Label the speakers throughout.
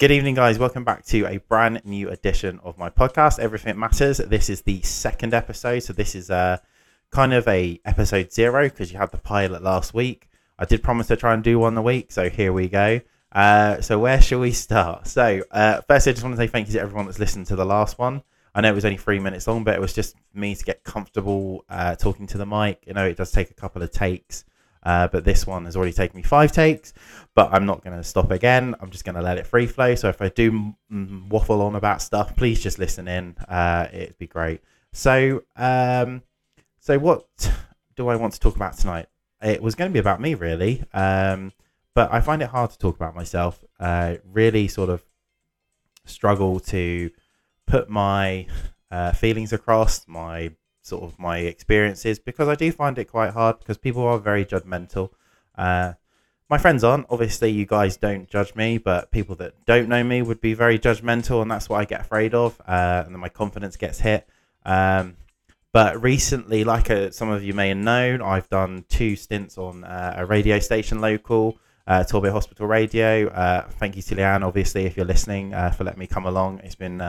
Speaker 1: Good evening, guys. Welcome back to a brand new edition of my podcast, Everything Matters. This is the second episode, so this is uh, kind of a episode zero because you had the pilot last week. I did promise to try and do one a week, so here we go. Uh, so where shall we start? So uh, first, I just want to say thank you to everyone that's listened to the last one. I know it was only three minutes long, but it was just me to get comfortable uh, talking to the mic. You know, it does take a couple of takes. Uh, but this one has already taken me five takes, but I'm not going to stop again. I'm just going to let it free flow. So if I do waffle on about stuff, please just listen in. Uh, it'd be great. So, um, so what do I want to talk about tonight? It was going to be about me, really, um, but I find it hard to talk about myself. Uh, really, sort of struggle to put my uh, feelings across, my sort of my experiences because I do find it quite hard because people are very judgmental. Uh, my friends aren't. Obviously, you guys don't judge me, but people that don't know me would be very judgmental, and that's what I get afraid of. Uh, and then my confidence gets hit. Um, but recently, like uh, some of you may have known, I've done two stints on uh, a radio station local, uh, Torbay Hospital Radio. Uh, thank you to Leanne, obviously, if you're listening, uh, for letting me come along. It's been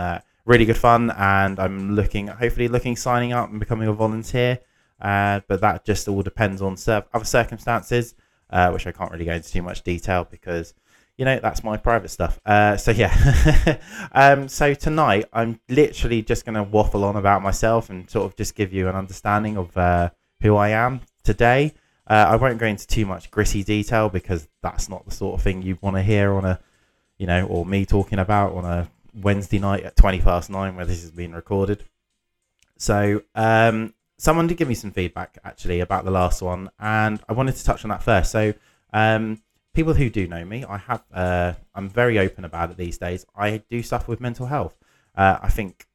Speaker 1: really good fun, and I'm looking, hopefully, looking signing up and becoming a volunteer. Uh, but that just all depends on other circumstances, uh, which I can't really go into too much detail because, you know, that's my private stuff. Uh, so yeah, um, so tonight I'm literally just going to waffle on about myself and sort of just give you an understanding of uh, who I am today. Uh, I won't go into too much gritty detail because that's not the sort of thing you want to hear on a, you know, or me talking about on a Wednesday night at 20 past nine where this is being recorded. So, um, someone did give me some feedback actually about the last one, and I wanted to touch on that first. So, um, people who do know me, I have, uh, I'm very open about it these days. I do suffer with mental health. Uh, I think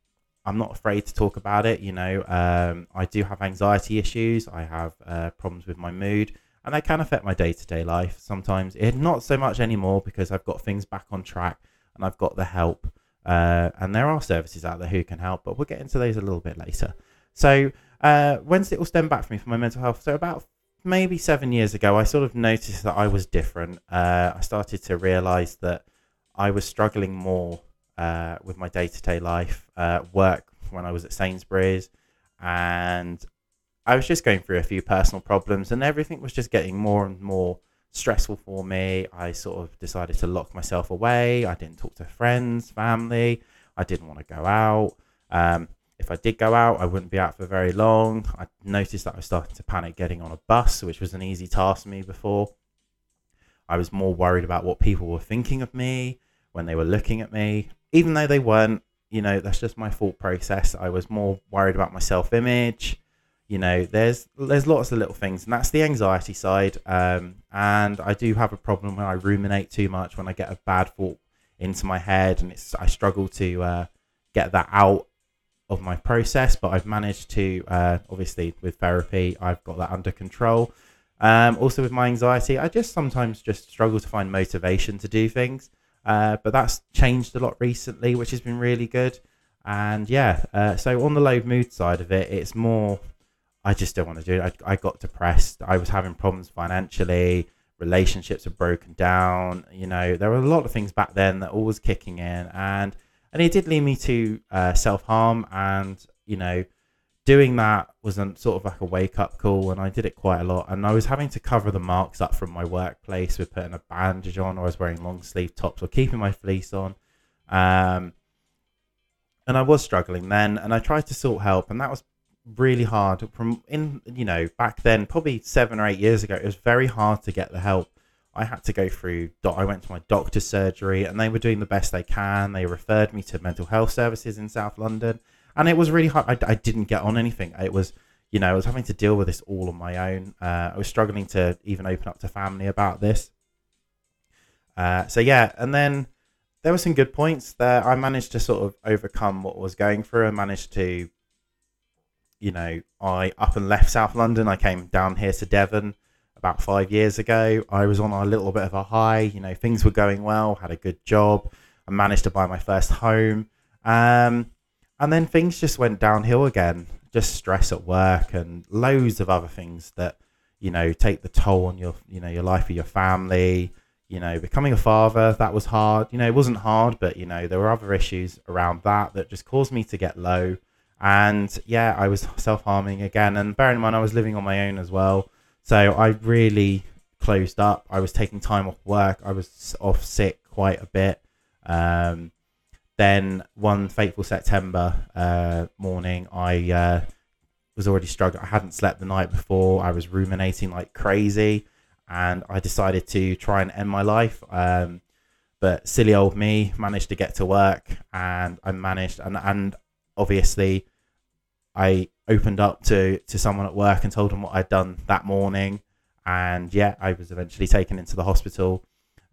Speaker 1: I'm not afraid to talk about it. You know, um, I do have anxiety issues. I have uh, problems with my mood, and they can affect my day to day life sometimes. It not so much anymore because I've got things back on track and I've got the help. Uh, and there are services out there who can help, but we'll get into those a little bit later. So, uh, when it all stem back for me for my mental health? So, about maybe seven years ago, I sort of noticed that I was different. Uh, I started to realize that I was struggling more uh, with my day to day life, uh, work when I was at Sainsbury's, and I was just going through a few personal problems, and everything was just getting more and more stressful for me. I sort of decided to lock myself away. I didn't talk to friends, family. I didn't want to go out. Um, if I did go out, I wouldn't be out for very long. I noticed that I was starting to panic getting on a bus, which was an easy task for me before. I was more worried about what people were thinking of me when they were looking at me, even though they weren't. You know, that's just my thought process. I was more worried about my self image you know there's there's lots of little things and that's the anxiety side um, and i do have a problem when i ruminate too much when i get a bad thought into my head and it's i struggle to uh, get that out of my process but i've managed to uh, obviously with therapy i've got that under control. Um, also with my anxiety i just sometimes just struggle to find motivation to do things uh, but that's changed a lot recently which has been really good and yeah uh, so on the low mood side of it it's more I just don't want to do it. I, I got depressed. I was having problems financially. Relationships were broken down. You know, there were a lot of things back then that all was kicking in, and and it did lead me to uh, self harm. And you know, doing that was a, sort of like a wake up call, and I did it quite a lot. And I was having to cover the marks up from my workplace with putting a bandage on, or I was wearing long sleeve tops, or keeping my fleece on. Um, and I was struggling then, and I tried to sort help, and that was really hard from in you know back then probably seven or eight years ago it was very hard to get the help. I had to go through i went to my doctor's surgery and they were doing the best they can. They referred me to mental health services in south london and it was really hard. I, I didn't get on anything. It was you know i was having to deal with this all on my own. Uh, i was struggling to even open up to family about this. Uh, so yeah and then there were some good points there. I managed to sort of overcome what was going through. And managed to you know, I up and left South London. I came down here to Devon about five years ago. I was on a little bit of a high. You know, things were going well. Had a good job. I managed to buy my first home. Um, and then things just went downhill again. Just stress at work and loads of other things that you know take the toll on your you know your life or your family. you know, becoming a father, that was hard. You know, it wasn't hard, but, you know, there were other issues around that that just caused me to get low. And yeah, I was self harming again. And bearing in mind, I was living on my own as well. So I really closed up. I was taking time off work. I was off sick quite a bit. Um, then one fateful September uh, morning, I uh, was already struggling. I hadn't slept the night before. I was ruminating like crazy, and I decided to try and end my life. Um, but silly old me managed to get to work, and I managed, and and obviously, I opened up to to someone at work and told them what I'd done that morning, and yeah, I was eventually taken into the hospital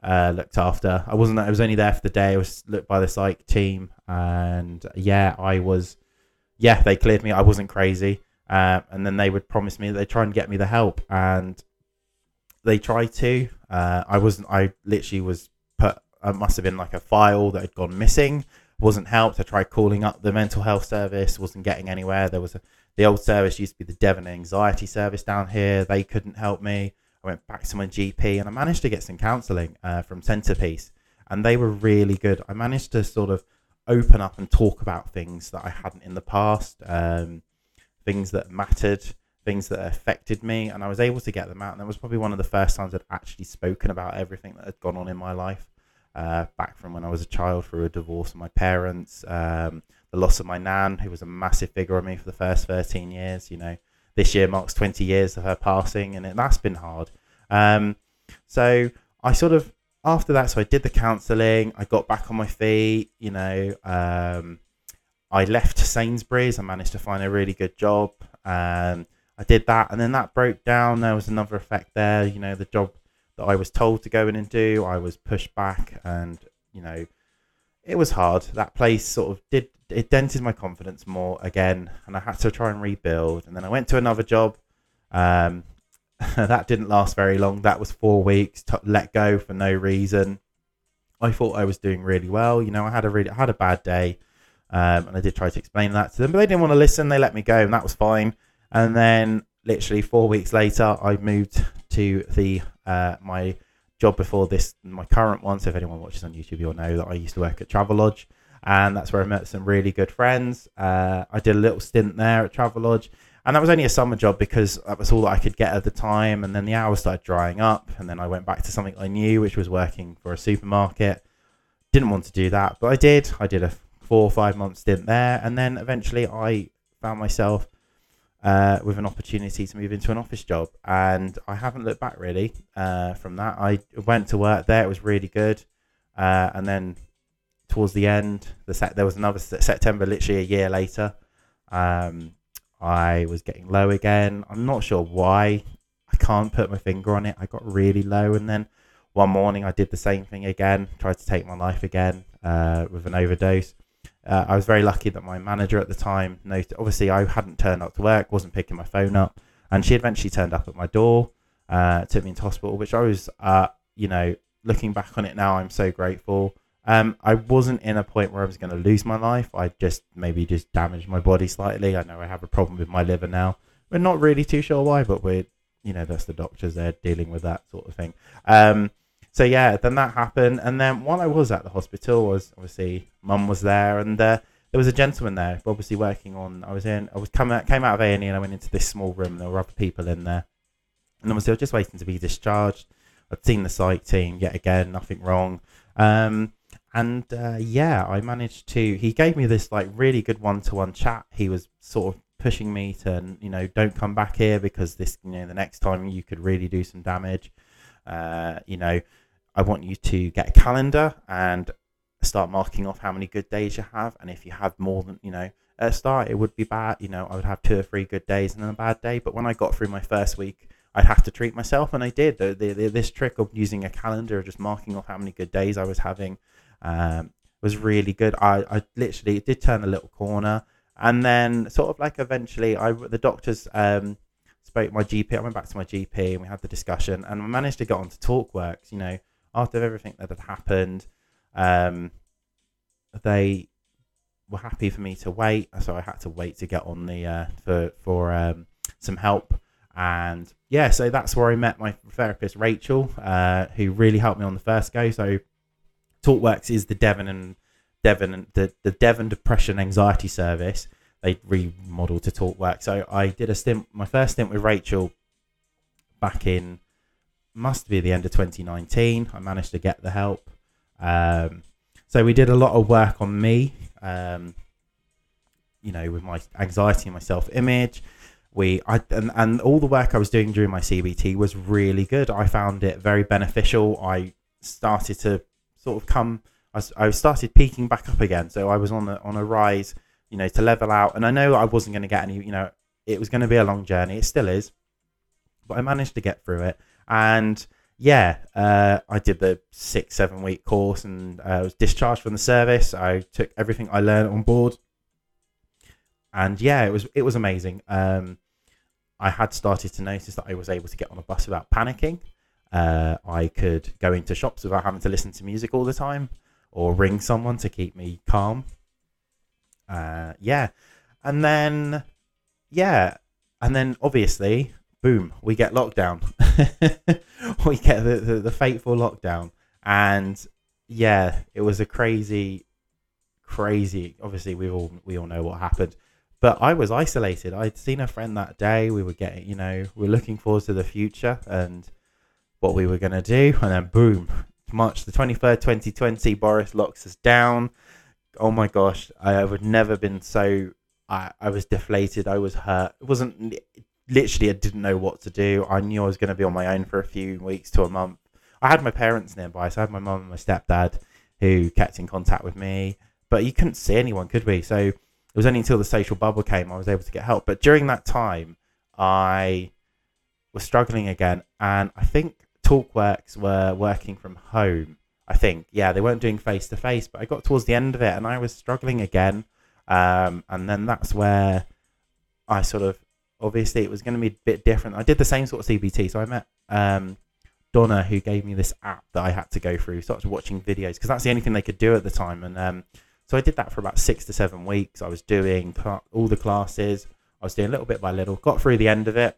Speaker 1: uh, looked after. I wasn't. I was only there for the day. I was looked by the psych team, and yeah, I was. Yeah, they cleared me. I wasn't crazy, uh, and then they would promise me they'd try and get me the help, and they tried to. Uh, I wasn't. I literally was put. I must have been like a file that had gone missing. Wasn't helped. I tried calling up the mental health service. Wasn't getting anywhere. There was a, the old service used to be the Devon Anxiety Service down here. They couldn't help me. I went back to my GP and I managed to get some counselling uh, from Centerpiece, and they were really good. I managed to sort of open up and talk about things that I hadn't in the past, um, things that mattered, things that affected me, and I was able to get them out. And that was probably one of the first times I'd actually spoken about everything that had gone on in my life. Uh, back from when I was a child through a divorce of my parents, um, the loss of my nan, who was a massive figure on me for the first 13 years, you know, this year marks 20 years of her passing, and it, that's been hard. Um, so I sort of after that, so I did the counselling. I got back on my feet. You know, um, I left Sainsbury's. I managed to find a really good job. Um, I did that, and then that broke down. There was another effect there. You know, the job that I was told to go in and do, I was pushed back, and you know, it was hard. That place sort of did it dented my confidence more again, and I had to try and rebuild. And then I went to another job. Um, that didn't last very long. That was four weeks. T- let go for no reason. I thought I was doing really well. You know, I had a really I had a bad day, um, and I did try to explain that to them, but they didn't want to listen. They let me go, and that was fine. And then, literally four weeks later, I moved to the uh, my job before this, my current one. So if anyone watches on YouTube, you'll know that I used to work at Travelodge and that's where I met some really good friends. Uh, I did a little stint there at Travelodge, and that was only a summer job because that was all that I could get at the time. And then the hours started drying up, and then I went back to something I knew, which was working for a supermarket. Didn't want to do that, but I did. I did a four or five month stint there, and then eventually I found myself uh, with an opportunity to move into an office job, and I haven't looked back really uh, from that. I went to work there; it was really good, uh, and then towards the end, the set there was another September, literally a year later. Um, I was getting low again. I'm not sure why. I can't put my finger on it. I got really low, and then one morning I did the same thing again. Tried to take my life again uh, with an overdose. Uh, I was very lucky that my manager at the time noted. Obviously, I hadn't turned up to work, wasn't picking my phone up, and she eventually turned up at my door, uh, took me into hospital, which I was, uh, you know, looking back on it now, I'm so grateful. Um, I wasn't in a point where I was going to lose my life. I just maybe just damaged my body slightly. I know I have a problem with my liver now. We're not really too sure why, but we're, you know, that's the doctors. They're dealing with that sort of thing. Um, so yeah, then that happened, and then while I was at the hospital, was obviously mum was there, and uh, there was a gentleman there, obviously working on. I was in, I was coming came out of A and E, and I went into this small room. And there were other people in there, and obviously I was just waiting to be discharged. I'd seen the psych team yet again, nothing wrong. Um, and uh, yeah, I managed to. He gave me this like really good one-to-one chat. He was sort of pushing me to, you know, don't come back here because this, you know, the next time you could really do some damage. Uh, you know, I want you to get a calendar and start marking off how many good days you have, and if you have more than, you know, at start it would be bad. You know, I would have two or three good days and then a bad day. But when I got through my first week, I'd have to treat myself, and I did. The, the, the, this trick of using a calendar, just marking off how many good days I was having, um, was really good. I, I literally did turn a little corner, and then sort of like eventually, I the doctors um, spoke my GP. I went back to my GP and we had the discussion, and I managed to get on to TalkWorks. You know, after everything that had happened, um, they were happy for me to wait, so I had to wait to get on the uh, for for um, some help. And yeah, so that's where I met my therapist, Rachel, uh, who really helped me on the first go. So TalkWorks is the Devon and Devon and the, the Devon Depression Anxiety Service. They remodeled to TalkWorks. So I did a stint, my first stint with Rachel back in must be the end of 2019. I managed to get the help. Um, so we did a lot of work on me, um, you know, with my anxiety and my self image. We, I, and, and all the work I was doing during my CBT was really good. I found it very beneficial. I started to sort of come, I, started peaking back up again. So I was on a, on a rise, you know, to level out. And I know I wasn't going to get any, you know, it was going to be a long journey. It still is, but I managed to get through it. And yeah, uh, I did the six, seven week course and uh, was discharged from the service. I took everything I learned on board. And yeah, it was it was amazing. Um, I had started to notice that I was able to get on a bus without panicking. Uh, I could go into shops without having to listen to music all the time or ring someone to keep me calm. Uh, yeah. And then, yeah. And then obviously, boom, we get lockdown. we get the, the, the fateful lockdown. And yeah, it was a crazy, crazy. Obviously, we all we all know what happened, but I was isolated. I'd seen a friend that day. We were getting, you know, we are looking forward to the future and what we were gonna do, and then boom, March the twenty third, twenty twenty, Boris locks us down. Oh my gosh, I would never been so. I, I was deflated. I was hurt. It wasn't literally I didn't know what to do. I knew I was going to be on my own for a few weeks to a month. I had my parents nearby, so I had my mum and my stepdad who kept in contact with me, but you couldn't see anyone, could we? So it was only until the social bubble came I was able to get help. But during that time, I was struggling again, and I think TalkWorks were working from home. I think, yeah, they weren't doing face to face, but I got towards the end of it and I was struggling again. Um, and then that's where I sort of obviously it was going to be a bit different. I did the same sort of CBT, so I met um, Donna, who gave me this app that I had to go through. Started watching videos because that's the only thing they could do at the time, and um, so I did that for about six to seven weeks. I was doing all the classes. I was doing a little bit by little. Got through the end of it.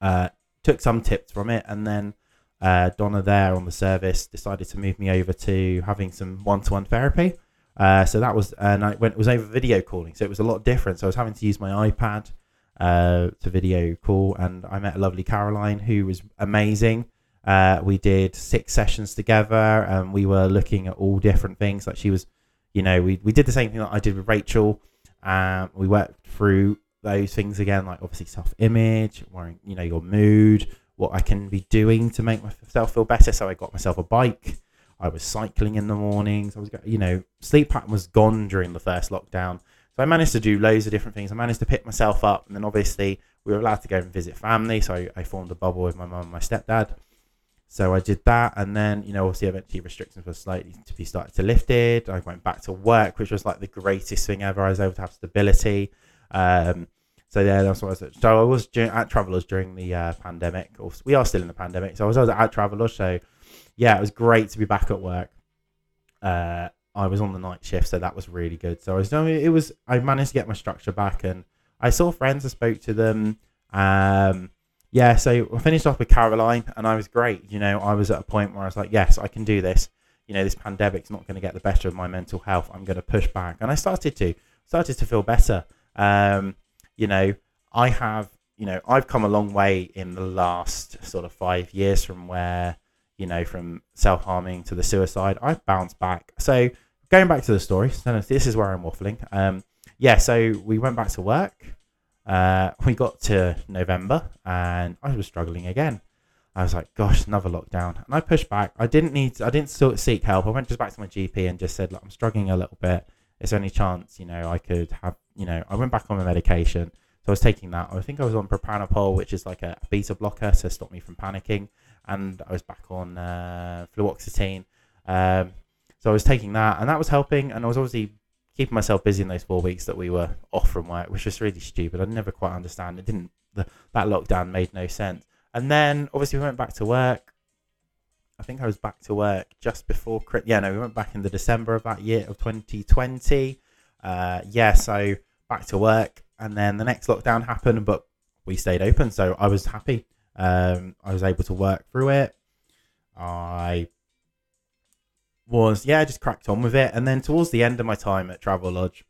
Speaker 1: Uh, took some tips from it, and then uh, Donna there on the service decided to move me over to having some one-to-one therapy. Uh, so that was, and I went it was over video calling, so it was a lot different. So I was having to use my iPad uh, to video call, and I met a lovely Caroline who was amazing. Uh, we did six sessions together, and we were looking at all different things. Like she was, you know, we we did the same thing that I did with Rachel. Um, we worked through those things again, like obviously self image, wearing, you know, your mood, what I can be doing to make myself feel better. So I got myself a bike. I was cycling in the mornings. I was, you know, sleep pattern was gone during the first lockdown. So I managed to do loads of different things. I managed to pick myself up, and then obviously we were allowed to go and visit family. So I, I formed a bubble with my mum and my stepdad. So I did that, and then you know, obviously, eventually restrictions were slightly to be started to lifted. I went back to work, which was like the greatest thing ever. I was able to have stability. Um, so yeah, that's what I was. So I was at Travelodge during the uh, pandemic. Or we are still in the pandemic. So I was, I was at Travelodge. So yeah, it was great to be back at work. Uh, I was on the night shift, so that was really good. So I was doing it was I managed to get my structure back, and I saw friends. I spoke to them. Um, yeah, so I finished off with Caroline, and I was great. You know, I was at a point where I was like, yes, I can do this. You know, this pandemic's not going to get the better of my mental health. I'm going to push back, and I started to started to feel better. Um, you know, I have, you know, I've come a long way in the last sort of five years from where, you know, from self harming to the suicide. I've bounced back. So going back to the story, this is where I'm waffling. Um, yeah, so we went back to work. Uh, we got to November and I was struggling again. I was like, gosh, another lockdown. And I pushed back. I didn't need, I didn't still seek help. I went just back to my GP and just said, look, I'm struggling a little bit. Is there any chance, you know, I could have, you know, I went back on my medication. So I was taking that. I think I was on propranolol, which is like a beta blocker to stop me from panicking. And I was back on uh, fluoxetine. Um, so I was taking that, and that was helping. And I was obviously keeping myself busy in those four weeks that we were off from work, which was really stupid. I never quite understand. It didn't. The, that lockdown made no sense. And then obviously we went back to work. I think I was back to work just before. Yeah, no, we went back in the December of that year of 2020. Uh, yeah, so back to work, and then the next lockdown happened, but we stayed open. So I was happy. Um, I was able to work through it. I was yeah, I just cracked on with it. And then towards the end of my time at Travelodge,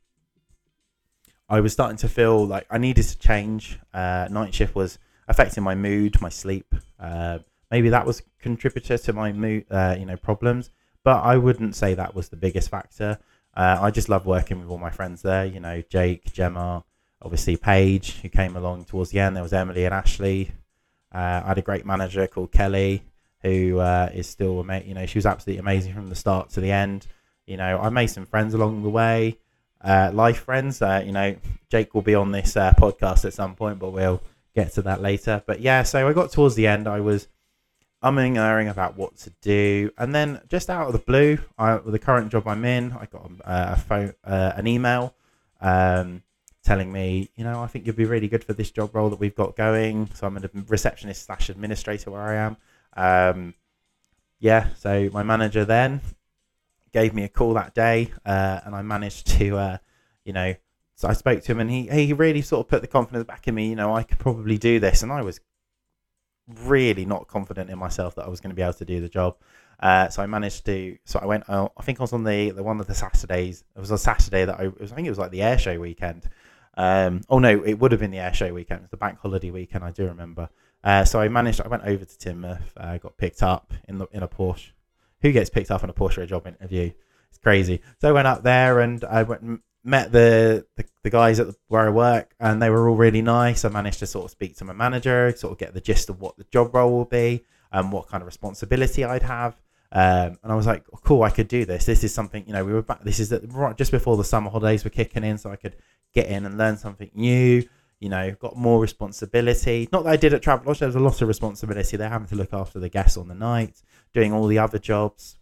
Speaker 1: I was starting to feel like I needed to change. Uh, night shift was affecting my mood, my sleep. Uh, maybe that was contributor to my mood, uh, you know, problems. But I wouldn't say that was the biggest factor. Uh, I just love working with all my friends there. You know, Jake, Gemma, obviously Paige, who came along towards the end. There was Emily and Ashley. Uh, I had a great manager called Kelly, who uh, is still amazing. You know, she was absolutely amazing from the start to the end. You know, I made some friends along the way, uh, life friends. Uh, you know, Jake will be on this uh, podcast at some point, but we'll get to that later. But yeah, so I got towards the end. I was umming and erring about what to do, and then just out of the blue, I, with the current job I'm in, I got uh, a phone, uh, an email. Um, telling me, you know, I think you'd be really good for this job role that we've got going. So I'm a receptionist slash administrator where I am. Um, yeah, so my manager then gave me a call that day, uh, and I managed to, uh, you know, so I spoke to him, and he he really sort of put the confidence back in me. You know, I could probably do this, and I was really not confident in myself that I was going to be able to do the job. Uh, so I managed to. So I went. Uh, I think I was on the, the one of the Saturdays. It was a Saturday that I was. I think it was like the air show weekend. Um, oh no, it would have been the air show weekend. It was the bank holiday weekend. I do remember. Uh, so I managed. I went over to Teignmouth. Uh, got picked up in the in a Porsche. Who gets picked up in a Porsche at a job interview? It's crazy. So I went up there and I went met the, the, the guys at the, where I work, and they were all really nice. I managed to sort of speak to my manager, sort of get the gist of what the job role will be, and what kind of responsibility I'd have. Um, and I was like, oh, cool, I could do this. This is something, you know, we were back. This is right just before the summer holidays were kicking in, so I could get in and learn something new. You know, got more responsibility. Not that I did at Travelodge. There was a lot of responsibility. They're having to look after the guests on the night, doing all the other jobs.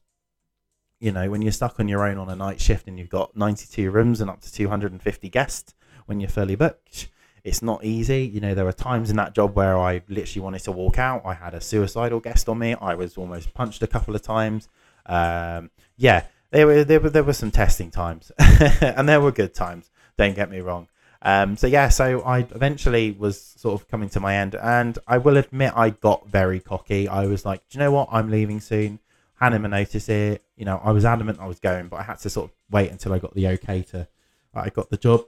Speaker 1: You know, when you're stuck on your own on a night shift and you've got 92 rooms and up to 250 guests when you're fully booked, it's not easy. You know, there were times in that job where I literally wanted to walk out. I had a suicidal guest on me. I was almost punched a couple of times. Um, yeah, there were there were there were some testing times, and there were good times. Don't get me wrong. Um, so yeah, so I eventually was sort of coming to my end, and I will admit I got very cocky. I was like, do you know what? I'm leaving soon. Hand him a notice here. You know, I was adamant I was going, but I had to sort of wait until I got the okay to. I got the job,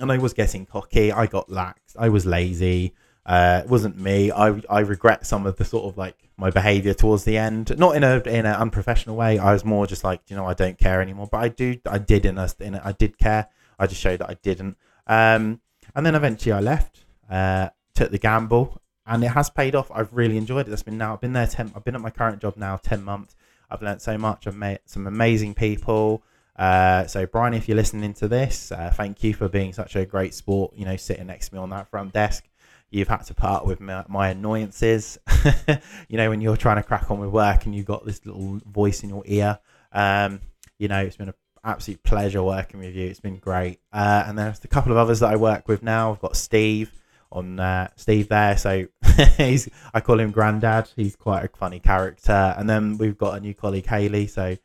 Speaker 1: and I was getting cocky. I got lax. I was lazy. Uh, it wasn't me. I I regret some of the sort of like my behaviour towards the end, not in a in an unprofessional way. I was more just like, you know, I don't care anymore. But I do, I did in a, in a I did care. I just showed that I didn't. Um, and then eventually I left, uh, took the gamble, and it has paid off. I've really enjoyed it. That's been now. I've been there ten. I've been at my current job now ten months. I've learned so much. I've met some amazing people. Uh, so Brian, if you're listening to this, uh, thank you for being such a great sport. You know, sitting next to me on that front desk. You've had to part with my, my annoyances. you know, when you're trying to crack on with work and you've got this little voice in your ear. Um, you know, it's been a absolute pleasure working with you. It's been great. Uh, and there's a couple of others that I work with now. I've got Steve on uh, Steve there. So he's I call him Grandad. He's quite a funny character. And then we've got a new colleague Haley. So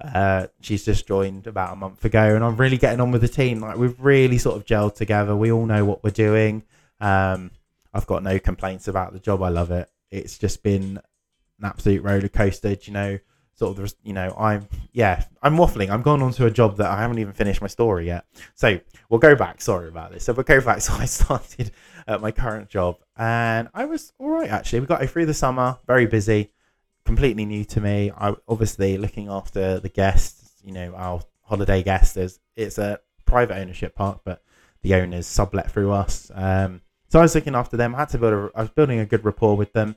Speaker 1: uh, she's just joined about a month ago, and I'm really getting on with the team. Like we've really sort of gelled together. We all know what we're doing. Um, I've got no complaints about the job. I love it. It's just been an absolute roller coaster. You know, sort of you know i'm yeah i'm waffling. I'm going on to a job that i haven't even finished my story yet. So we'll go back. Sorry about this. So we'll go back. So i started at my current job and i was all right actually. We got through the summer very busy completely new to me. I obviously looking after the guests you know our holiday guests is it's a private ownership park but the owners sublet through us. Um, so i was looking after them. I had to build a i was building a good rapport with them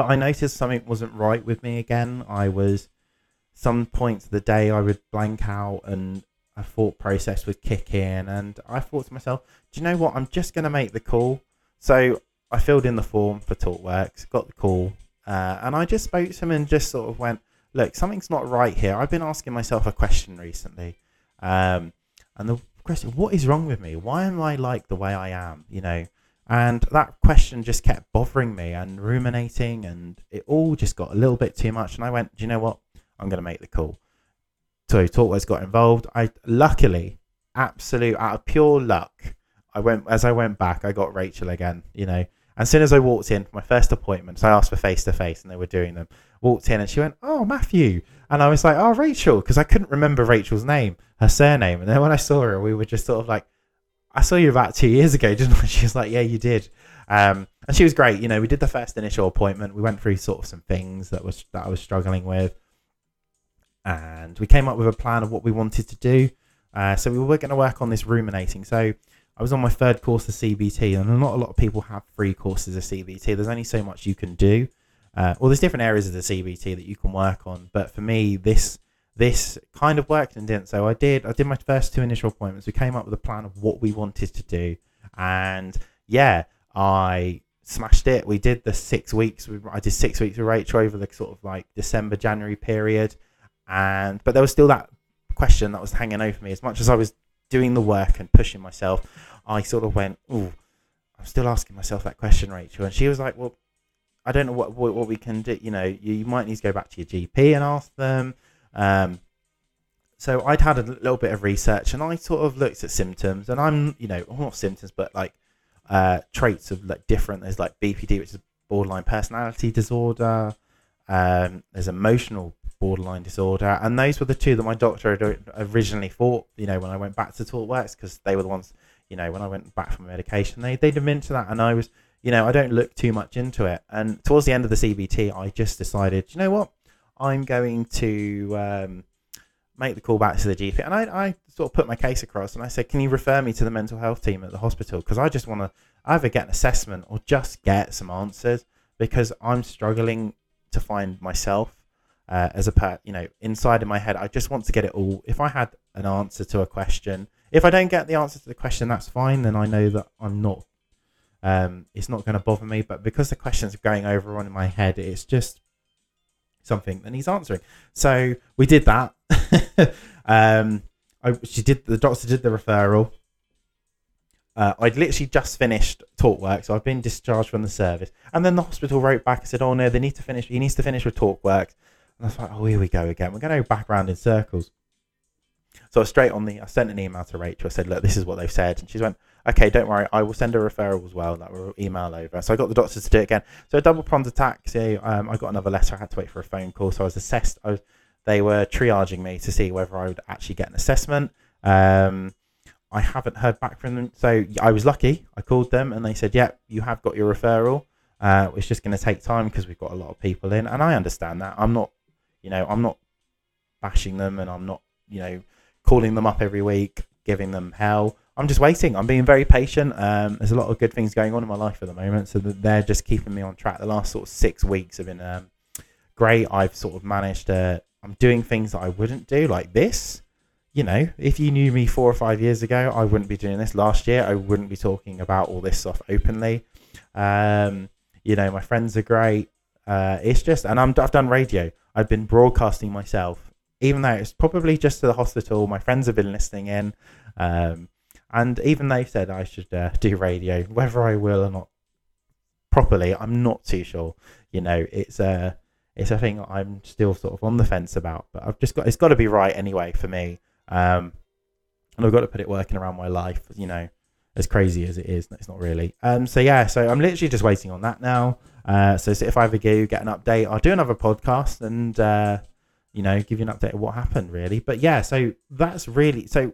Speaker 1: but I noticed something wasn't right with me again. I was some points of the day I would blank out and a thought process would kick in and I thought to myself, do you know what? I'm just going to make the call. So I filled in the form for TalkWorks, got the call, uh, and I just spoke to him and just sort of went, look, something's not right here. I've been asking myself a question recently. Um, and the question, what is wrong with me? Why am I like the way I am? You know, and that question just kept bothering me and ruminating, and it all just got a little bit too much. And I went, do you know what? I'm going to make the call. So TalkWorks got involved. I luckily, absolute out of pure luck, I went as I went back, I got Rachel again. You know, as soon as I walked in for my first appointment, so I asked for face to face, and they were doing them. Walked in, and she went, "Oh, Matthew," and I was like, "Oh, Rachel," because I couldn't remember Rachel's name, her surname, and then when I saw her, we were just sort of like, "I saw you about two years ago, didn't I?" She was like, "Yeah, you did." Um, and she was great. You know, we did the first initial appointment. We went through sort of some things that was that I was struggling with, and we came up with a plan of what we wanted to do. Uh, so we were going to work on this ruminating. So I was on my third course of CBT, and not a lot of people have three courses of CBT. There's only so much you can do. Uh, well, there's different areas of the CBT that you can work on, but for me, this this kind of worked and didn't. So I did I did my first two initial appointments. We came up with a plan of what we wanted to do, and yeah, I smashed it. We did the six weeks. I did six weeks with Rachel over the sort of like December January period, and but there was still that question that was hanging over me. As much as I was doing the work and pushing myself, I sort of went, "Oh, I'm still asking myself that question, Rachel." And she was like, "Well, I don't know what what, what we can do. You know, you, you, might need to go back to your GP and ask them." Um, so I'd had a little bit of research, and I sort of looked at symptoms, and I'm, you know, not symptoms, but like uh, traits of like different. There's like BPD, which is borderline personality disorder. Um, there's emotional borderline disorder, and those were the two that my doctor had originally thought. You know, when I went back to TalkWorks, because they were the ones you know, when I went back from medication, they they'd mentioned that, and I was, you know, I don't look too much into it. And towards the end of the CBT, I just decided, you know what, I'm going to um, make the call back to the GP, and I, I sort of put my case across, and I said, can you refer me to the mental health team at the hospital because I just want to either get an assessment or just get some answers because I'm struggling to find myself. Uh, as a per, you know, inside of my head, I just want to get it all. If I had an answer to a question, if I don't get the answer to the question, that's fine. Then I know that I'm not. Um, it's not going to bother me. But because the questions are going over on in my head, it's just something that he's answering. So we did that. um, I, she did. The doctor did the referral. Uh, I'd literally just finished talk work, so I've been discharged from the service. And then the hospital wrote back and said, "Oh no, they need to finish. He needs to finish with talk work." And I was like, "Oh, here we go again. We're going to go back around in circles." So I straight on the, I sent an email to Rachel. I said, look, this is what they've said. And she went, okay, don't worry. I will send a referral as well. That will email over. So I got the doctors to do it again. So a double pronged attack. So um, I got another letter. I had to wait for a phone call. So I was assessed. I was, they were triaging me to see whether I would actually get an assessment. Um, I haven't heard back from them. So I was lucky. I called them and they said, yeah, you have got your referral. Uh, it's just going to take time because we've got a lot of people in. And I understand that. I'm not, you know, I'm not bashing them and I'm not, you know, calling them up every week, giving them hell. I'm just waiting. I'm being very patient. Um, there's a lot of good things going on in my life at the moment, so they're just keeping me on track. The last sort of six weeks have been um, great. I've sort of managed to. I'm doing things that I wouldn't do, like this. You know, if you knew me four or five years ago, I wouldn't be doing this. Last year, I wouldn't be talking about all this stuff openly. Um, you know, my friends are great. Uh, it's just, and I'm, I've done radio. I've been broadcasting myself even though it's probably just to the hospital. My friends have been listening in, um, and even they said I should uh, do radio. Whether I will or not properly, I'm not too sure. You know, it's a it's a thing I'm still sort of on the fence about. But I've just got it's got to be right anyway for me, um, and I've got to put it working around my life. You know, as crazy as it is, it's not really. Um, so yeah, so I'm literally just waiting on that now. Uh, so, if I ever do get an update, I'll do another podcast and. Uh, you know, give you an update of what happened really. But yeah, so that's really so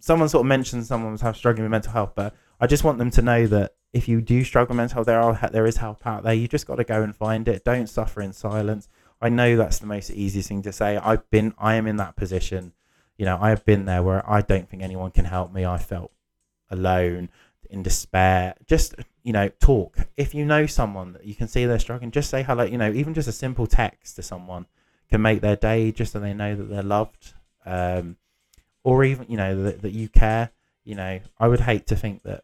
Speaker 1: someone sort of mentioned someone was struggling with mental health, but I just want them to know that if you do struggle with mental health, there are there is help out there. You just got to go and find it. Don't suffer in silence. I know that's the most easiest thing to say. I've been, I am in that position. You know, I have been there where I don't think anyone can help me. I felt alone, in despair. Just you know, talk. If you know someone that you can see they're struggling, just say hello. You know, even just a simple text to someone can make their day just so they know that they're loved, um, or even you know that, that you care. You know, I would hate to think that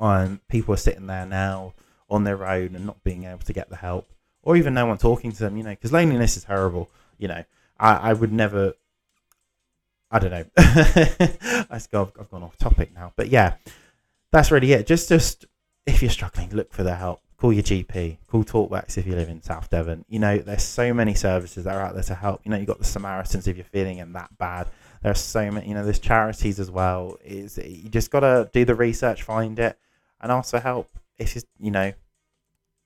Speaker 1: um, people are sitting there now on their own and not being able to get the help, or even no one talking to them. You know, because loneliness is horrible. You know, I, I would never. I don't know. I've, gone off topic now, but yeah, that's really it. Just, just if you're struggling, look for the help. call your GP, call TalkWorks if you live in South Devon. You know, there's so many services that are out there to help. You know, you've got the Samaritans if you're feeling in that bad. There's so many, you know, there's charities as well. Is you just got to do the research, find it, and also help. It's just, you know,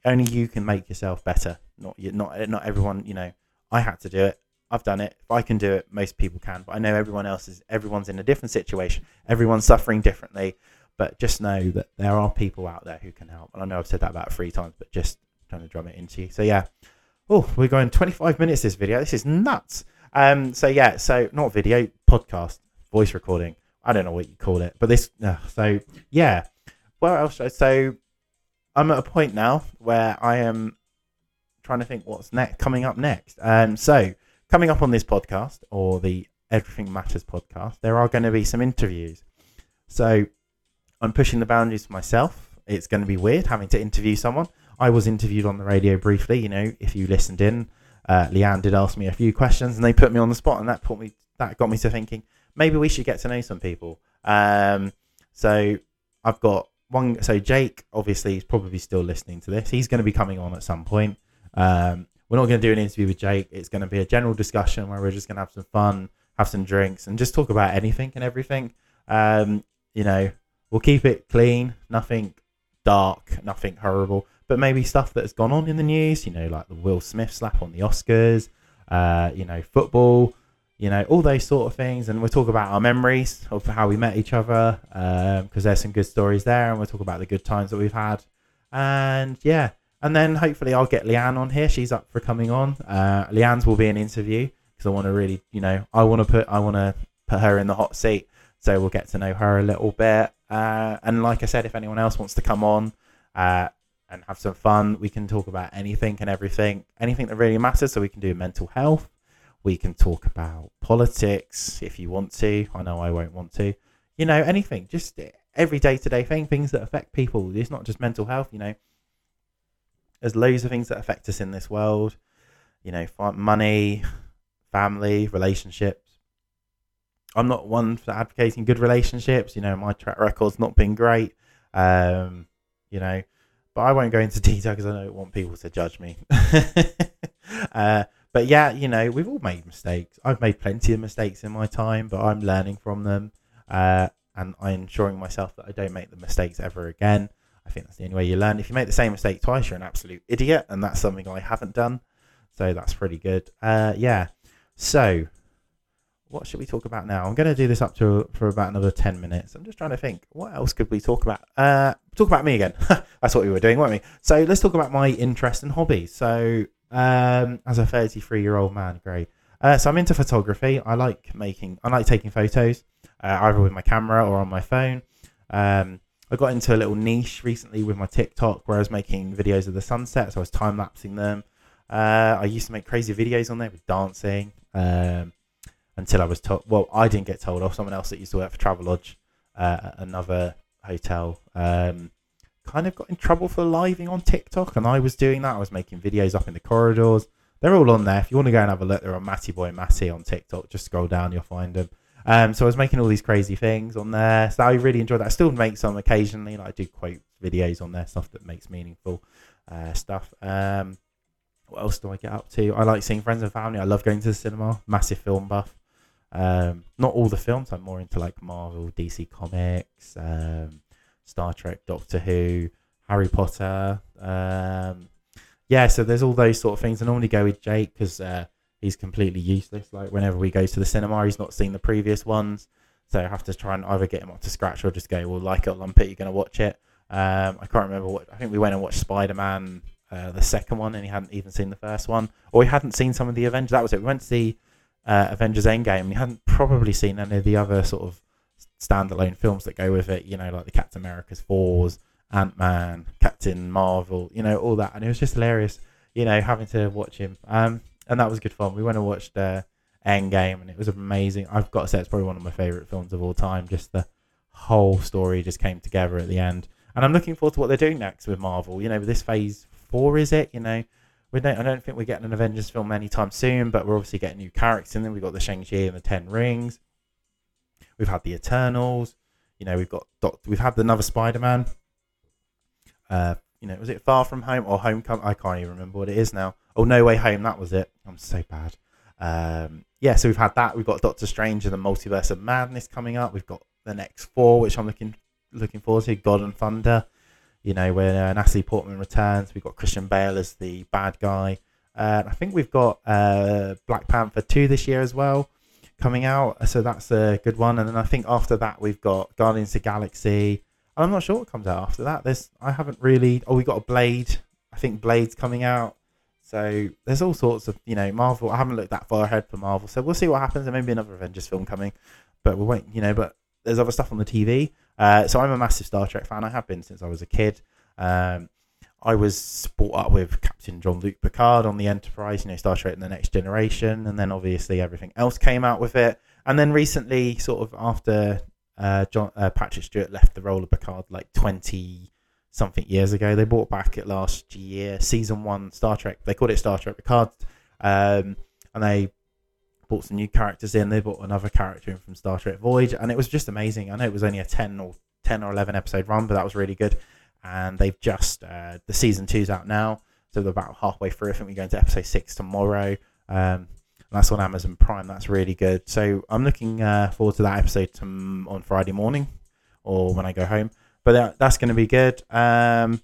Speaker 1: only you can make yourself better. Not you, not not everyone. You know, I had to do it. I've done it. If I can do it, most people can. But I know everyone else is. Everyone's in a different situation. Everyone's suffering differently. But just know that there are people out there who can help. And I know I've said that about three times, but just trying to drum it into you. So yeah. Oh, we're going 25 minutes this video. This is nuts. Um. So yeah. So not video, podcast, voice recording. I don't know what you call it, but this. Uh, so yeah. Where else? So I'm at a point now where I am trying to think what's next coming up next. Um, so coming up on this podcast or the Everything Matters podcast, there are going to be some interviews. So I'm pushing the boundaries for myself. It's going to be weird having to interview someone. I was interviewed on the radio briefly. You know, if you listened in, uh, Leanne did ask me a few questions, and they put me on the spot, and that put me that got me to thinking maybe we should get to know some people. Um, so I've got one. So Jake, obviously, is probably still listening to this. He's going to be coming on at some point. Um, we're not going to do an interview with Jake. It's going to be a general discussion where we're just going to have some fun, have some drinks, and just talk about anything and everything. Um, you know, we'll keep it clean, nothing dark, nothing horrible, but maybe stuff that has gone on in the news. You know, like the Will Smith slap on the Oscars. Uh, you know, football you know, all those sort of things. And we'll talk about our memories of how we met each other because um, there's some good stories there. And we'll talk about the good times that we've had. And yeah, and then hopefully I'll get Leanne on here. She's up for coming on. Uh, Leanne's will be an interview because I want to really, you know, I want to put, I want to put her in the hot seat. So we'll get to know her a little bit. Uh, and like I said, if anyone else wants to come on uh, and have some fun, we can talk about anything and everything, anything that really matters. So we can do mental health. We can talk about politics if you want to. I know I won't want to. You know, anything, just every day to day thing, things that affect people. It's not just mental health, you know. There's loads of things that affect us in this world. You know, money, family, relationships. I'm not one for advocating good relationships. You know, my track record's not been great. Um, you know, but I won't go into detail because I don't want people to judge me. uh, but yeah, you know, we've all made mistakes. I've made plenty of mistakes in my time, but I'm learning from them. Uh, and I'm ensuring myself that I don't make the mistakes ever again. I think that's the only way you learn. If you make the same mistake twice, you're an absolute idiot, and that's something I haven't done. So that's pretty good. Uh, yeah. So, what should we talk about now? I'm going to do this up to for about another ten minutes. I'm just trying to think. What else could we talk about? Uh, talk about me again. that's what we were doing, weren't we? So let's talk about my interests and hobbies. So um, as a 33 year old man, great. Uh, so I'm into photography. I like making, I like taking photos, uh, either with my camera or on my phone. Um, I got into a little niche recently with my TikTok where I was making videos of the sunset. So I was time lapsing them. Uh, I used to make crazy videos on there with dancing um, until I was told. Well, I didn't get told off. Someone else that used to work for Travelodge, uh, another hotel, um, kind of got in trouble for living on TikTok, and I was doing that. I was making videos up in the corridors. They're all on there. If you want to go and have a look, they're on Matty Boy Matty on TikTok. Just scroll down, you'll find them. Um, so I was making all these crazy things on there. So I really enjoyed that. I still make some occasionally. Like I do quote videos on there, stuff that makes meaningful uh, stuff. Um, what else do I get up to? I like seeing friends and family. I love going to the cinema. Massive film buff. Um, not all the films. I'm more into like Marvel, DC Comics, um, Star Trek, Doctor Who, Harry Potter. Um, yeah, so there's all those sort of things. I normally go with Jake because uh, he's completely useless. Like whenever we go to the cinema, he's not seen the previous ones, so I have to try and either get him up to scratch or just go, "Well, like it or lump it, you're to watch it." Um, I can't remember what. I think we went and watched Spider Man, uh, the second one, and he hadn't even seen the first one, or he hadn't seen some of the Avengers. That was it. We went to see uh, Avengers Endgame, and he hadn't probably seen any of the other sort of standalone films that go with it, you know, like the Captain America's Fours, Ant Man, Captain Marvel, you know, all that. And it was just hilarious, you know, having to watch him. Um, and that was good fun. We went and watched uh, Endgame, and it was amazing. I've got to say, it's probably one of my favorite films of all time. Just the whole story just came together at the end. And I'm looking forward to what they're doing next with Marvel. You know, with this phase four, is it? You know, we don't, I don't think we're getting an Avengers film anytime soon, but we're obviously getting new characters in there. We've got the Shang-Chi and the Ten Rings. We've had the Eternals. You know, we've got Doctor. We've had another Spider-Man. Uh, you know, was it Far From Home or Homecoming? I can't even remember what it is now. Oh, No Way Home, that was it. I'm so bad. Um, yeah, so we've had that. We've got Doctor Strange and the Multiverse of Madness coming up. We've got the next four, which I'm looking looking forward to. God and Thunder. You know, when uh, Natalie Portman returns, we've got Christian Bale as the bad guy. Uh, I think we've got uh, Black Panther 2 this year as well coming out. So that's a good one. And then I think after that, we've got Guardians of the Galaxy. I'm not sure what comes out after that. There's I haven't really. Oh, we got a Blade. I think Blade's coming out. So there's all sorts of you know Marvel. I haven't looked that far ahead for Marvel, so we'll see what happens. There may be another Avengers film coming, but we'll wait. You know, but there's other stuff on the TV. Uh, so I'm a massive Star Trek fan. I have been since I was a kid. Um, I was brought up with Captain Jean-Luc Picard on the Enterprise, you know, Star Trek and the Next Generation, and then obviously everything else came out with it. And then recently, sort of after uh, John uh, Patrick Stewart left the role of Picard like twenty something years ago, they brought back it last year, season one Star Trek. They called it Star Trek Picard, um, and they brought some new characters in. They brought another character in from Star Trek Voyager, and it was just amazing. I know it was only a ten or ten or eleven episode run, but that was really good and they've just uh, the season two's out now, so they're about halfway through. I think we're going to episode six tomorrow. Um, that's on Amazon Prime. That's really good. So I'm looking uh, forward to that episode to, on Friday morning or when I go home. But that, that's going to be good. Um,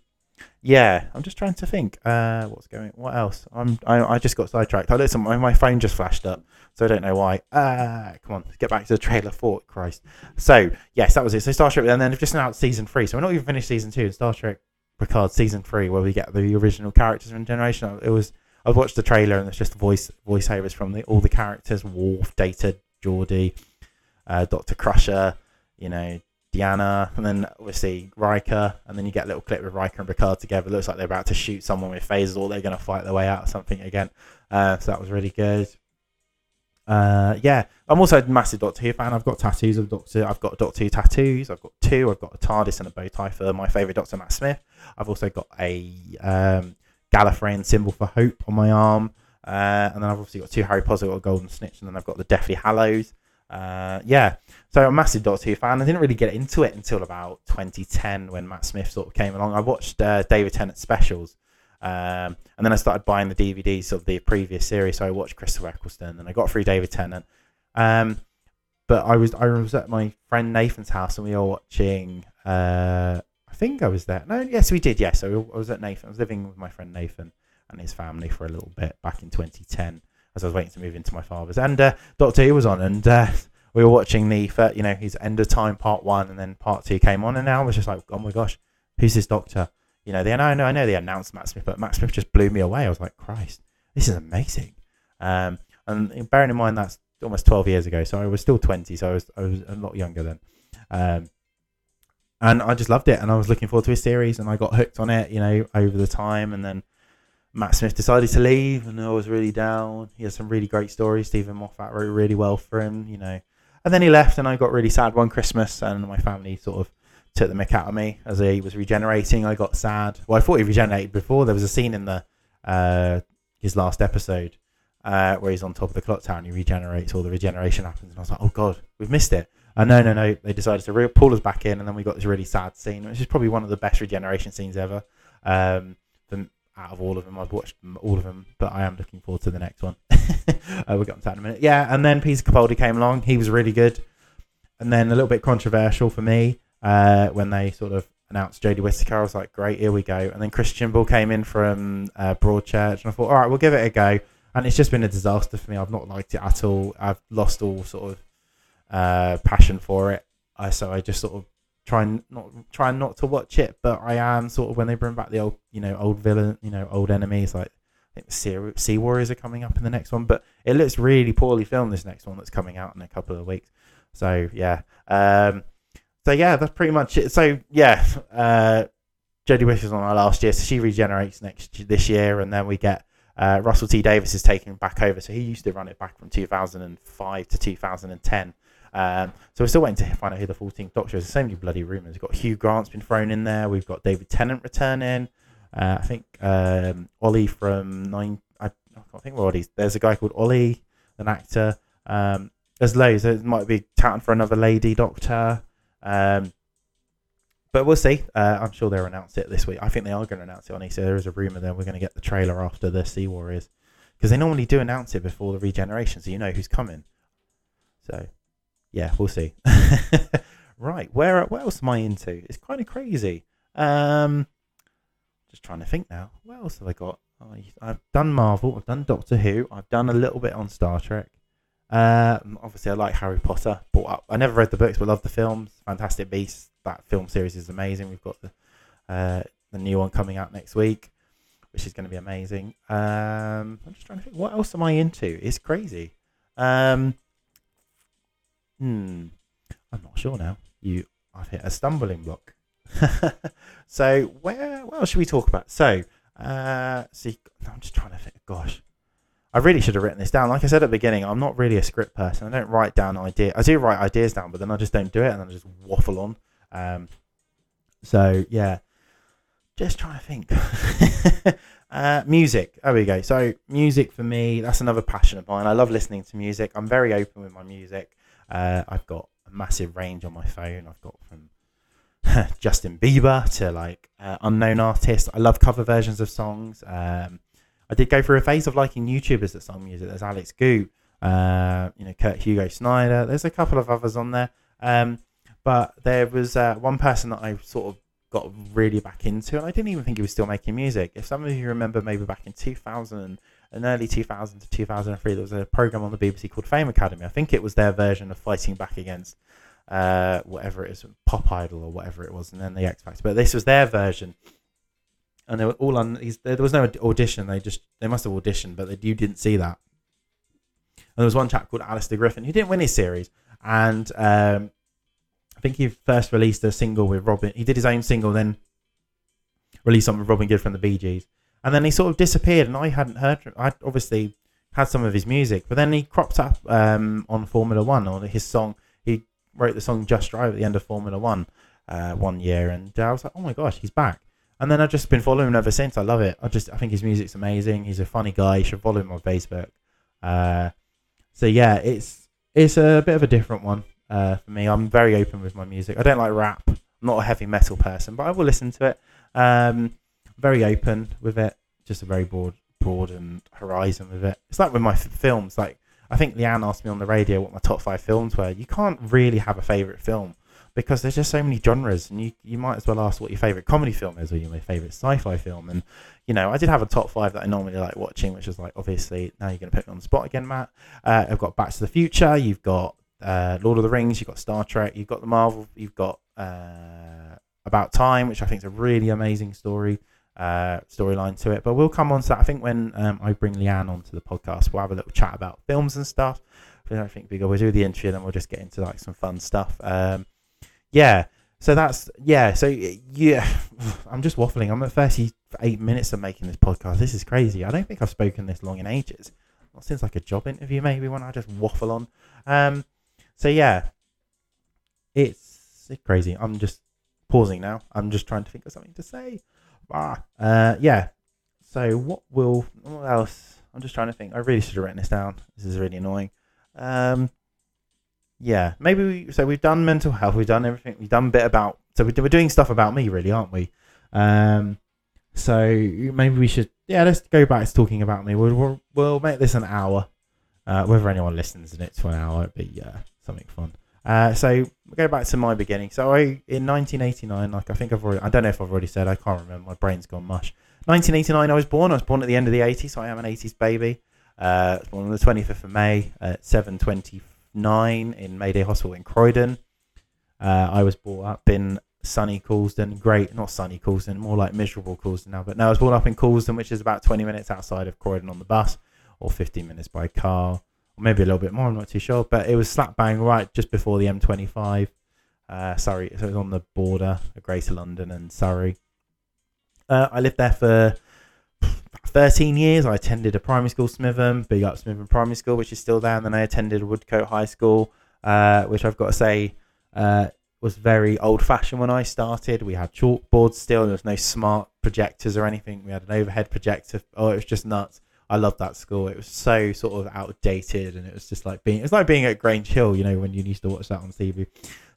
Speaker 1: yeah, I'm just trying to think. Uh, what's going? What else? I'm. I, I just got sidetracked. I listen. My, my phone just flashed up, so I don't know why. Ah, come on, get back to the trailer. For Christ. So yes, that was it. So Star Trek, and then they've just announced season three. So we're not even finished season two. in Star Trek Picard season three, where we get the original characters from Generation. It was. I've watched the trailer, and it's just voice voiceovers from the, all the characters: Worf, Data, Geordi, uh, Doctor Crusher. You know, Deanna, and then obviously Riker, and then you get a little clip with Riker and Picard together. It looks like they're about to shoot someone with phasers, or they're going to fight their way out of something again. Uh, so that was really good. Uh, yeah, I'm also a massive Doctor Who fan. I've got tattoos of Doctor. I've got Doctor Who tattoos. I've got two. I've got a TARDIS and a bow tie for my favourite Doctor Matt Smith. I've also got a um, Gallifreyan symbol for hope on my arm. Uh, and then I've obviously got two Harry Potter, got a Golden Snitch, and then I've got the Deathly Hallows. Uh, yeah, so I'm a massive Doctor Who fan. I didn't really get into it until about 2010 when Matt Smith sort of came along. I watched uh, David Tennant specials, um, and then I started buying the DVDs of the previous series. So I watched Christopher Eccleston, and I got through David Tennant. Um, but I was I was at my friend Nathan's house, and we were watching. Uh, I think I was there. No, yes, we did. Yes, so I was at Nathan. I was living with my friend Nathan and his family for a little bit back in 2010 as I was waiting to move into my father's. And uh, Doctor Who was on, and uh, we were watching the, first, you know, his End of Time part one, and then part two came on, and I was just like, oh my gosh, who's this Doctor? You know, they, I know, I know they announced Matt Smith, but Matt Smith just blew me away. I was like, Christ, this is amazing. Um, and bearing in mind that's almost 12 years ago, so I was still 20, so I was I was a lot younger then. Um, and I just loved it, and I was looking forward to his series, and I got hooked on it, you know, over the time, and then Matt Smith decided to leave, and I was really down. He had some really great stories. Steven Moffat wrote really well for him, you know. And then he left, and I got really sad one Christmas, and my family sort of took the mick out of me as he was regenerating. I got sad. Well, I thought he regenerated before. There was a scene in the uh, his last episode uh, where he's on top of the clock tower and he regenerates. All the regeneration happens, and I was like, "Oh God, we've missed it." And no, no, no. They decided to re- pull us back in, and then we got this really sad scene, which is probably one of the best regeneration scenes ever. Um, out of all of them. I've watched all of them, but I am looking forward to the next one. uh, we'll get on to that in a minute. Yeah, and then Peter Capaldi came along. He was really good. And then a little bit controversial for me uh, when they sort of announced Jodie Whittaker. I was like, great, here we go. And then Chris Chibnall came in from uh, Broadchurch, and I thought, all right, we'll give it a go. And it's just been a disaster for me. I've not liked it at all. I've lost all sort of uh, passion for it. so I just sort of trying not trying not to watch it, but I am sort of when they bring back the old you know old villain you know old enemies like I think the Sea Warriors are coming up in the next one, but it looks really poorly filmed this next one that's coming out in a couple of weeks. So yeah, um, so yeah, that's pretty much it. So yeah, uh, Jodie Whittaker's on our last year, so she regenerates next this year, and then we get. Uh, Russell T Davies is taking back over, so he used to run it back from 2005 to 2010. Um, so we're still waiting to find out who the 14th Doctor is. There's so many bloody rumours. We've got Hugh Grant's been thrown in there. We've got David Tennant returning. Uh, I think um, Ollie from nine. I, I can't think what Ollie's. There's a guy called Ollie, an actor. Um, there's loads. There might be touting for another lady Doctor. Um, but we'll see. Uh, I'm sure they'll announce it this week. I think they are going to announce it on EC. There is a rumor that we're going to get the trailer after the Sea Warriors because they normally do announce it before the regeneration, so you know who's coming. So, yeah, we'll see. right, where what else am I into? It's kind of crazy. Um, just trying to think now. What else have I got? I, I've done Marvel. I've done Doctor Who. I've done a little bit on Star Trek. Uh, obviously, I like Harry Potter. Up. I never read the books, but love the films. Fantastic Beasts. That film series is amazing. We've got the uh, the new one coming out next week, which is going to be amazing. Um, I'm just trying to think. What else am I into? It's crazy. Um, hmm. I'm not sure now. You, I've hit a stumbling block. so where, what else should we talk about? So, uh, see, I'm just trying to think. Gosh, I really should have written this down. Like I said at the beginning, I'm not really a script person. I don't write down ideas. I do write ideas down, but then I just don't do it, and I just waffle on. Um, so yeah, just trying to think. uh, music. There we go. So music for me, that's another passion of mine. I love listening to music. I'm very open with my music. Uh, I've got a massive range on my phone. I've got from Justin Bieber to like uh, unknown artists. I love cover versions of songs. Um, I did go through a phase of liking YouTubers that song music. There's Alex Goot, uh, you know, Kurt Hugo Schneider. There's a couple of others on there. Um, but there was uh, one person that I sort of got really back into, and I didn't even think he was still making music. If some of you remember, maybe back in 2000 and early 2000 to 2003, there was a program on the BBC called Fame Academy. I think it was their version of fighting back against uh, whatever it is, Pop Idol or whatever it was, and then the X Factor. But this was their version, and they were all on. There was no audition. They just they must have auditioned, but they, you didn't see that. And there was one chap called Alistair Griffin who didn't win his series, and um, think he first released a single with Robin. He did his own single, then released something with Robin Gibb from the Bee Gees, and then he sort of disappeared. And I hadn't heard. I obviously had some of his music, but then he cropped up um, on Formula One or his song. He wrote the song "Just Drive" at the end of Formula One uh, one year, and I was like, "Oh my gosh, he's back!" And then I've just been following him ever since. I love it. I just I think his music's amazing. He's a funny guy. You should follow him on Facebook. Uh, so yeah, it's it's a bit of a different one uh, for me. I'm very open with my music. I don't like rap. I'm not a heavy metal person, but I will listen to it. Um, very open with it. Just a very broad, broad and horizon with it. It's like with my f- films. Like I think Leanne asked me on the radio what my top five films were. You can't really have a favorite film because there's just so many genres, and you you might as well ask what your favorite comedy film is or your favorite sci-fi film. And you know, I did have a top five that I normally like watching, which is like obviously now you're going to put me on the spot again, Matt. Uh, I've got Back to the Future. You've got uh, Lord of the Rings. You've got Star Trek. You've got the Marvel. You've got uh, About Time, which I think is a really amazing story uh, storyline to it. But we'll come on to that. I think when um, I bring Leanne onto the podcast, we'll have a little chat about films and stuff. But I think we'll do the intro, and then we'll just get into like some fun stuff. Um, yeah. So that's yeah. So yeah, I'm just waffling. I'm at 38 minutes of making this podcast. This is crazy. I don't think I've spoken this long in ages. Not since like a job interview, maybe when I just waffle on. Um, so yeah, it's, crazy. I'm just pausing now. I'm just trying to think of something to say. Ah, uh, yeah. So what will what else? I'm just trying to think. I really should have written this down. This is really annoying. Um, yeah, maybe we. So we've done mental health. We've done everything. We've done a bit about. So we're doing stuff about me, really, aren't we? Um, so maybe we should. Yeah, let's go back to talking about me. We'll we'll, we'll make this an hour. Uh, whether anyone listens in it to an hour, be uh, something fun. Uh, so go back to my beginning. So I, in 1989, like I think I've already, I don't know if I've already said, I can't remember. My brain's gone mush. 1989, I was born. I was born at the end of the 80s, so I am an 80s baby. Uh, born on the 25th of May at 7:29 in Mayday Hospital in Croydon. Uh, I was brought up in sunny Coulsdon, great, not sunny Coulsdon, more like miserable Coulsdon now. But no, I was brought up in Coulsdon, which is about 20 minutes outside of Croydon on the bus, or 15 minutes by car maybe a little bit more. I'm not too sure, but it was slap bang right just before the M25. Uh, Surrey, so it was on the border of Greater London and Surrey. Uh, I lived there for 13 years. I attended a primary school, Smitham, big up Smitham Primary School, which is still there. And then I attended Woodcote High School, uh, which I've got to say uh, was very old fashioned when I started. We had chalkboards still. There was no smart projectors or anything. We had an overhead projector. Oh, it was just nuts I loved that school. It was so sort of outdated, and it was just like being it's like being at Grange Hill, you know, when you used to watch that on TV.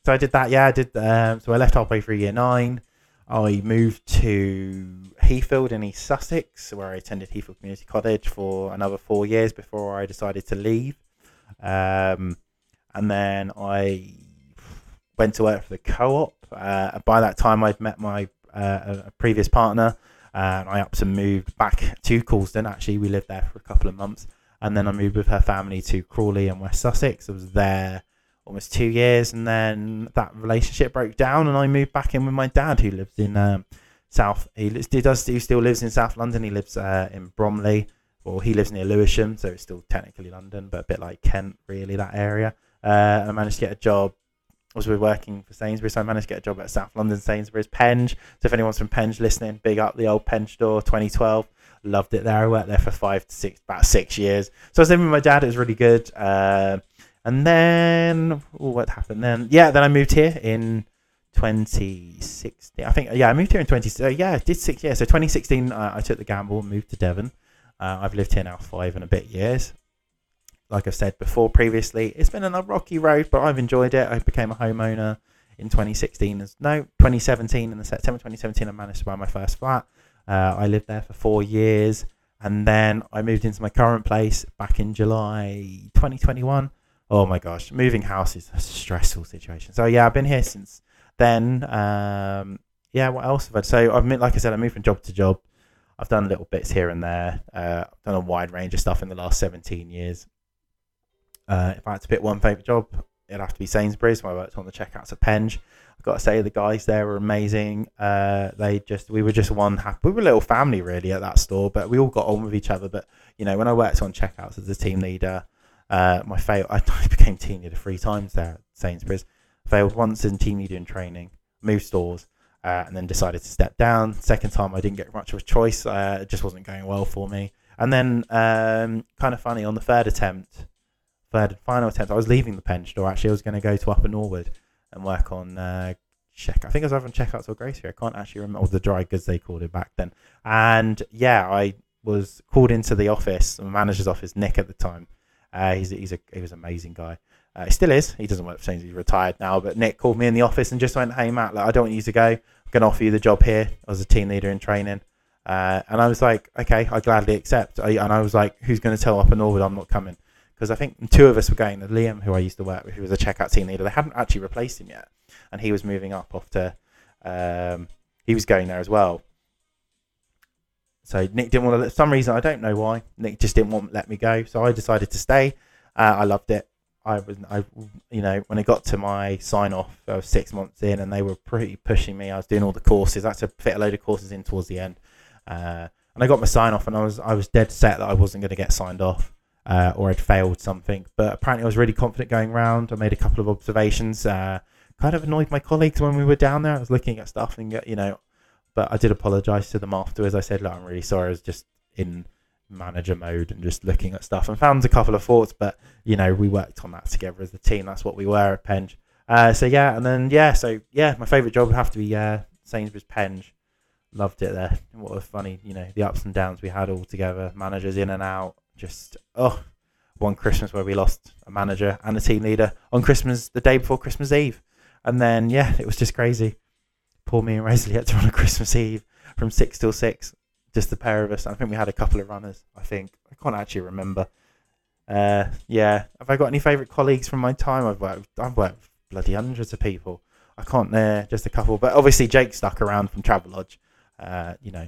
Speaker 1: So I did that. Yeah, I did. Um, so I left halfway through year nine. I moved to Heathfield in East Sussex, where I attended Heathfield Community College for another four years before I decided to leave. Um, and then I went to work for the co-op. Uh, by that time, I'd met my uh, previous partner, and I up and moved back to Coulsdon. Actually, we lived there for a couple of months, and then I moved with her family to Crawley and West Sussex. I was there almost two years, and then that relationship broke down, and I moved back in with my dad, who lives in um, South. He, lives, he does. He still lives in South London. He lives uh, in Bromley. Well, he lives near Lewisham, so it's still technically London, but a bit like Kent, really that area. Uh, I managed to get a job. Was working for Sainsbury's, so I managed to get a job at South London Sainsbury's Penge. So if anyone's from Penge listening, big up the old Penge store, 2012. Loved it there. I worked there for five to six, about six years. So I was living with my dad. It was really good. Uh, and then oh, what happened then? Yeah, then I moved here in 2016. I think yeah, I moved here in 20. Uh, yeah, I did six years. So 2016, uh, I took the gamble moved to Devon. Uh, I've lived here now five and a bit years. Like I've said before previously, it's been a rocky road, but I've enjoyed it. I became a homeowner in 2016. No 2017 in the September 2017, I managed to buy my first flat. Uh, I lived there for four years, and then I moved into my current place back in July 2021 oh my gosh, moving house is a stressful situation. So yeah, I've been here since then. Um, yeah, what else have I? So I've like I said, I moved from job to job. I've done little bits here and there. Uh, I've done a wide range of stuff in the last 17 years. Uh, if I had to pick one favourite job, it'd have to be Sainsbury's. Where I worked on the checkouts at Penge. I've got to say the guys there were amazing. Uh, they just we were just one happy. We were a little family really at that store, but we all got on with each other. But you know, when I worked on checkouts as a team leader, uh, my fail, I, I became team leader three times there at Sainsbury's. Failed once in team leader in training, moved stores, uh, and then decided to step down. Second time, I didn't get much of a choice. Uh, it just wasn't going well for me. And then, um, kind of funny, on the third attempt, third and final attempt, I was leaving the pen store. Actually, I was going to go to Upper Norwood and work on uh, check. I think I was having checkouts or grocery. I can't actually remember. The dry goods they called it back then. And yeah, I was called into the office, the manager's office, Nick at the time, uh, he's he's a he was an amazing guy. Uh, he still is. He doesn't work for Saints. He's retired now. But Nick called me in the office and just went, "Hey Matt, like, I don't want you to go. I'm going to offer you the job here as a team leader in training." Uh, and I was like, "Okay, I gladly accept." I, and I was like, "Who's going to tell Upper Norwood I'm not coming?" Because I think two of us were going. Liam, who I used to work with, who was a checkout team leader, they hadn't actually replaced him yet, and he was moving up to. Um, he was going there as well. So Nick didn't want to. For some reason, I don't know why. Nick just didn't want let me go. So I decided to stay. Uh, I loved it. I was, I, you know, when it got to my sign off, I was six months in, and they were pretty pushing me. I was doing all the courses. I had to fit a load of courses in towards the end, uh, and I got my sign off, and I was, I was dead set that I wasn't going to get signed off, uh, or I'd failed something. But apparently, I was really confident going around. I made a couple of observations. Uh, kind of annoyed my colleagues when we were down there. I was looking at stuff, and you know, but I did apologise to them afterwards. I said, "Look, I'm really sorry. I was just in manager mode and just looking at stuff and found a couple of thoughts, but you know, we worked on that together as a team. That's what we were at Penge. Uh, so yeah, and then yeah, so yeah, my favourite job would have to be uh, Sainsbury's Penge. Loved it there. What a funny, you know, the ups and downs we had all together. Managers in and out. Just oh, one Christmas where we lost a manager and a team leader on Christmas, the day before Christmas Eve, and then yeah, it was just crazy. Poor me and Rosalie had to run on Christmas Eve from six till six, just the pair of us. I think we had a couple of runners. I think I can't actually remember. Uh, yeah, have I got any favourite colleagues from my time? I've worked. I've worked bloody hundreds of people. I can't. Uh, just a couple, but obviously Jake stuck around from Travelodge. Uh, you know,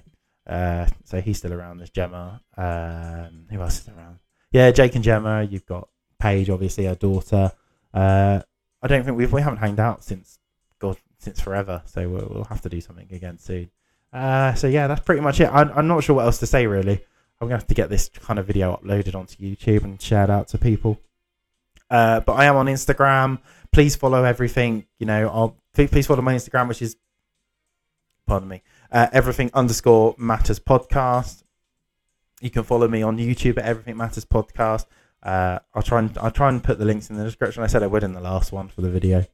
Speaker 1: uh, so he's still around. There's Gemma. Um, who else is around? Yeah, Jake and Gemma. You've got Paige, obviously, her daughter. Uh, I don't think we've we haven't hanged out since God since forever. So we'll, we'll have to do something again soon. Uh, so yeah, that's pretty much it. I'm, I'm not sure what else to say really. I'm gonna have to get this kind of video uploaded onto YouTube and shared out to people. Uh, but I am on Instagram. Please follow everything. You know, I'll please follow my Instagram, which is pardon me, uh, everything underscore matters podcast. You can follow me on YouTube at Everything Matters Podcast. Uh, I'll try and I'll try and put the links in the description. I said I would in the last one for the video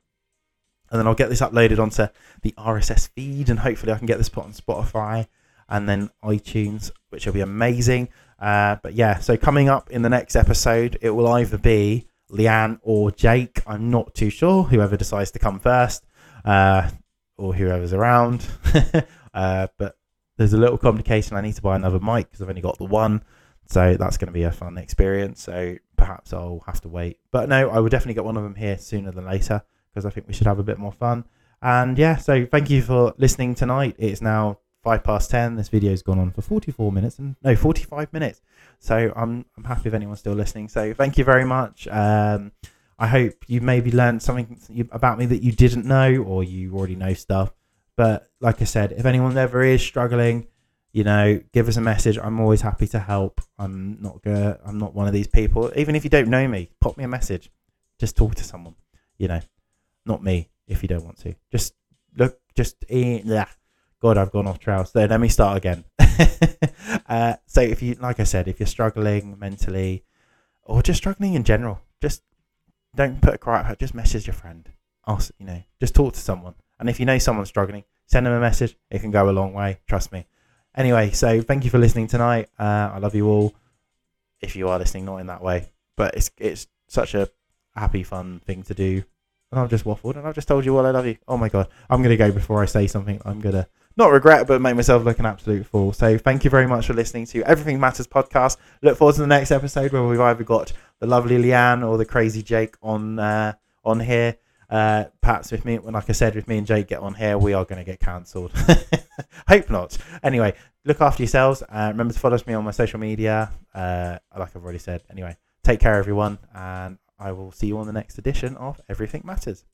Speaker 1: and then I'll get this uploaded onto the RSS feed, and hopefully I can get this put on Spotify and then iTunes which will be amazing. Uh, but yeah, so coming up in the next episode, it will either be Leanne or Jake. I'm not too sure. Whoever decides to come first, uh, or whoever's around. uh, but there's a little complication. I need to buy another mic because I've only got the one. So that's going to be a fun experience. So perhaps I'll have to wait. But no, I will definitely get one of them here sooner than later because I think we should have a bit more fun. And yeah, so thank you for listening tonight. It's now five past ten. This video's gone on for 44 minutes and no, 45 minutes. So I'm I'm happy if anyone's still listening. So thank you very much. Um, I hope you maybe learned something about me that you didn't know or you already know stuff. But like I said, if anyone ever is struggling, you know, give us a message. I'm always happy to help. I'm not gonna, I'm not one of these people. Even if you don't know me, pop me a message. Just talk to someone. You know, not me if you don't want to. Just look, just yeah. God, I've gone off trail. So let me start again. uh, so if you, like I said, if you're struggling mentally or just struggling in general, just don't put a cry out. Just message your friend. Ask, you know, just talk to someone. And if you know someone's struggling, send them a message. It can go a long way. Trust me. Anyway, so thank you for listening tonight. Uh, I love you all. If you are listening, not in that way, but it's it's such a happy, fun thing to do. And I've just waffled and I've just told you all I love you. Oh my god, I'm gonna go before I say something. I'm gonna not regret, but make myself look an absolute fool. So thank you very much for listening to Everything Matters podcast. Look forward to the next episode where we've either got the lovely Leanne or the crazy Jake on uh, on here. Uh, perhaps with me, like I said, with me and Jake get on here, we are going to get cancelled. Hope not. Anyway, look after yourselves. Uh, remember to follow me on my social media. Uh, like I've already said. Anyway, take care, everyone, and I will see you on the next edition of Everything Matters.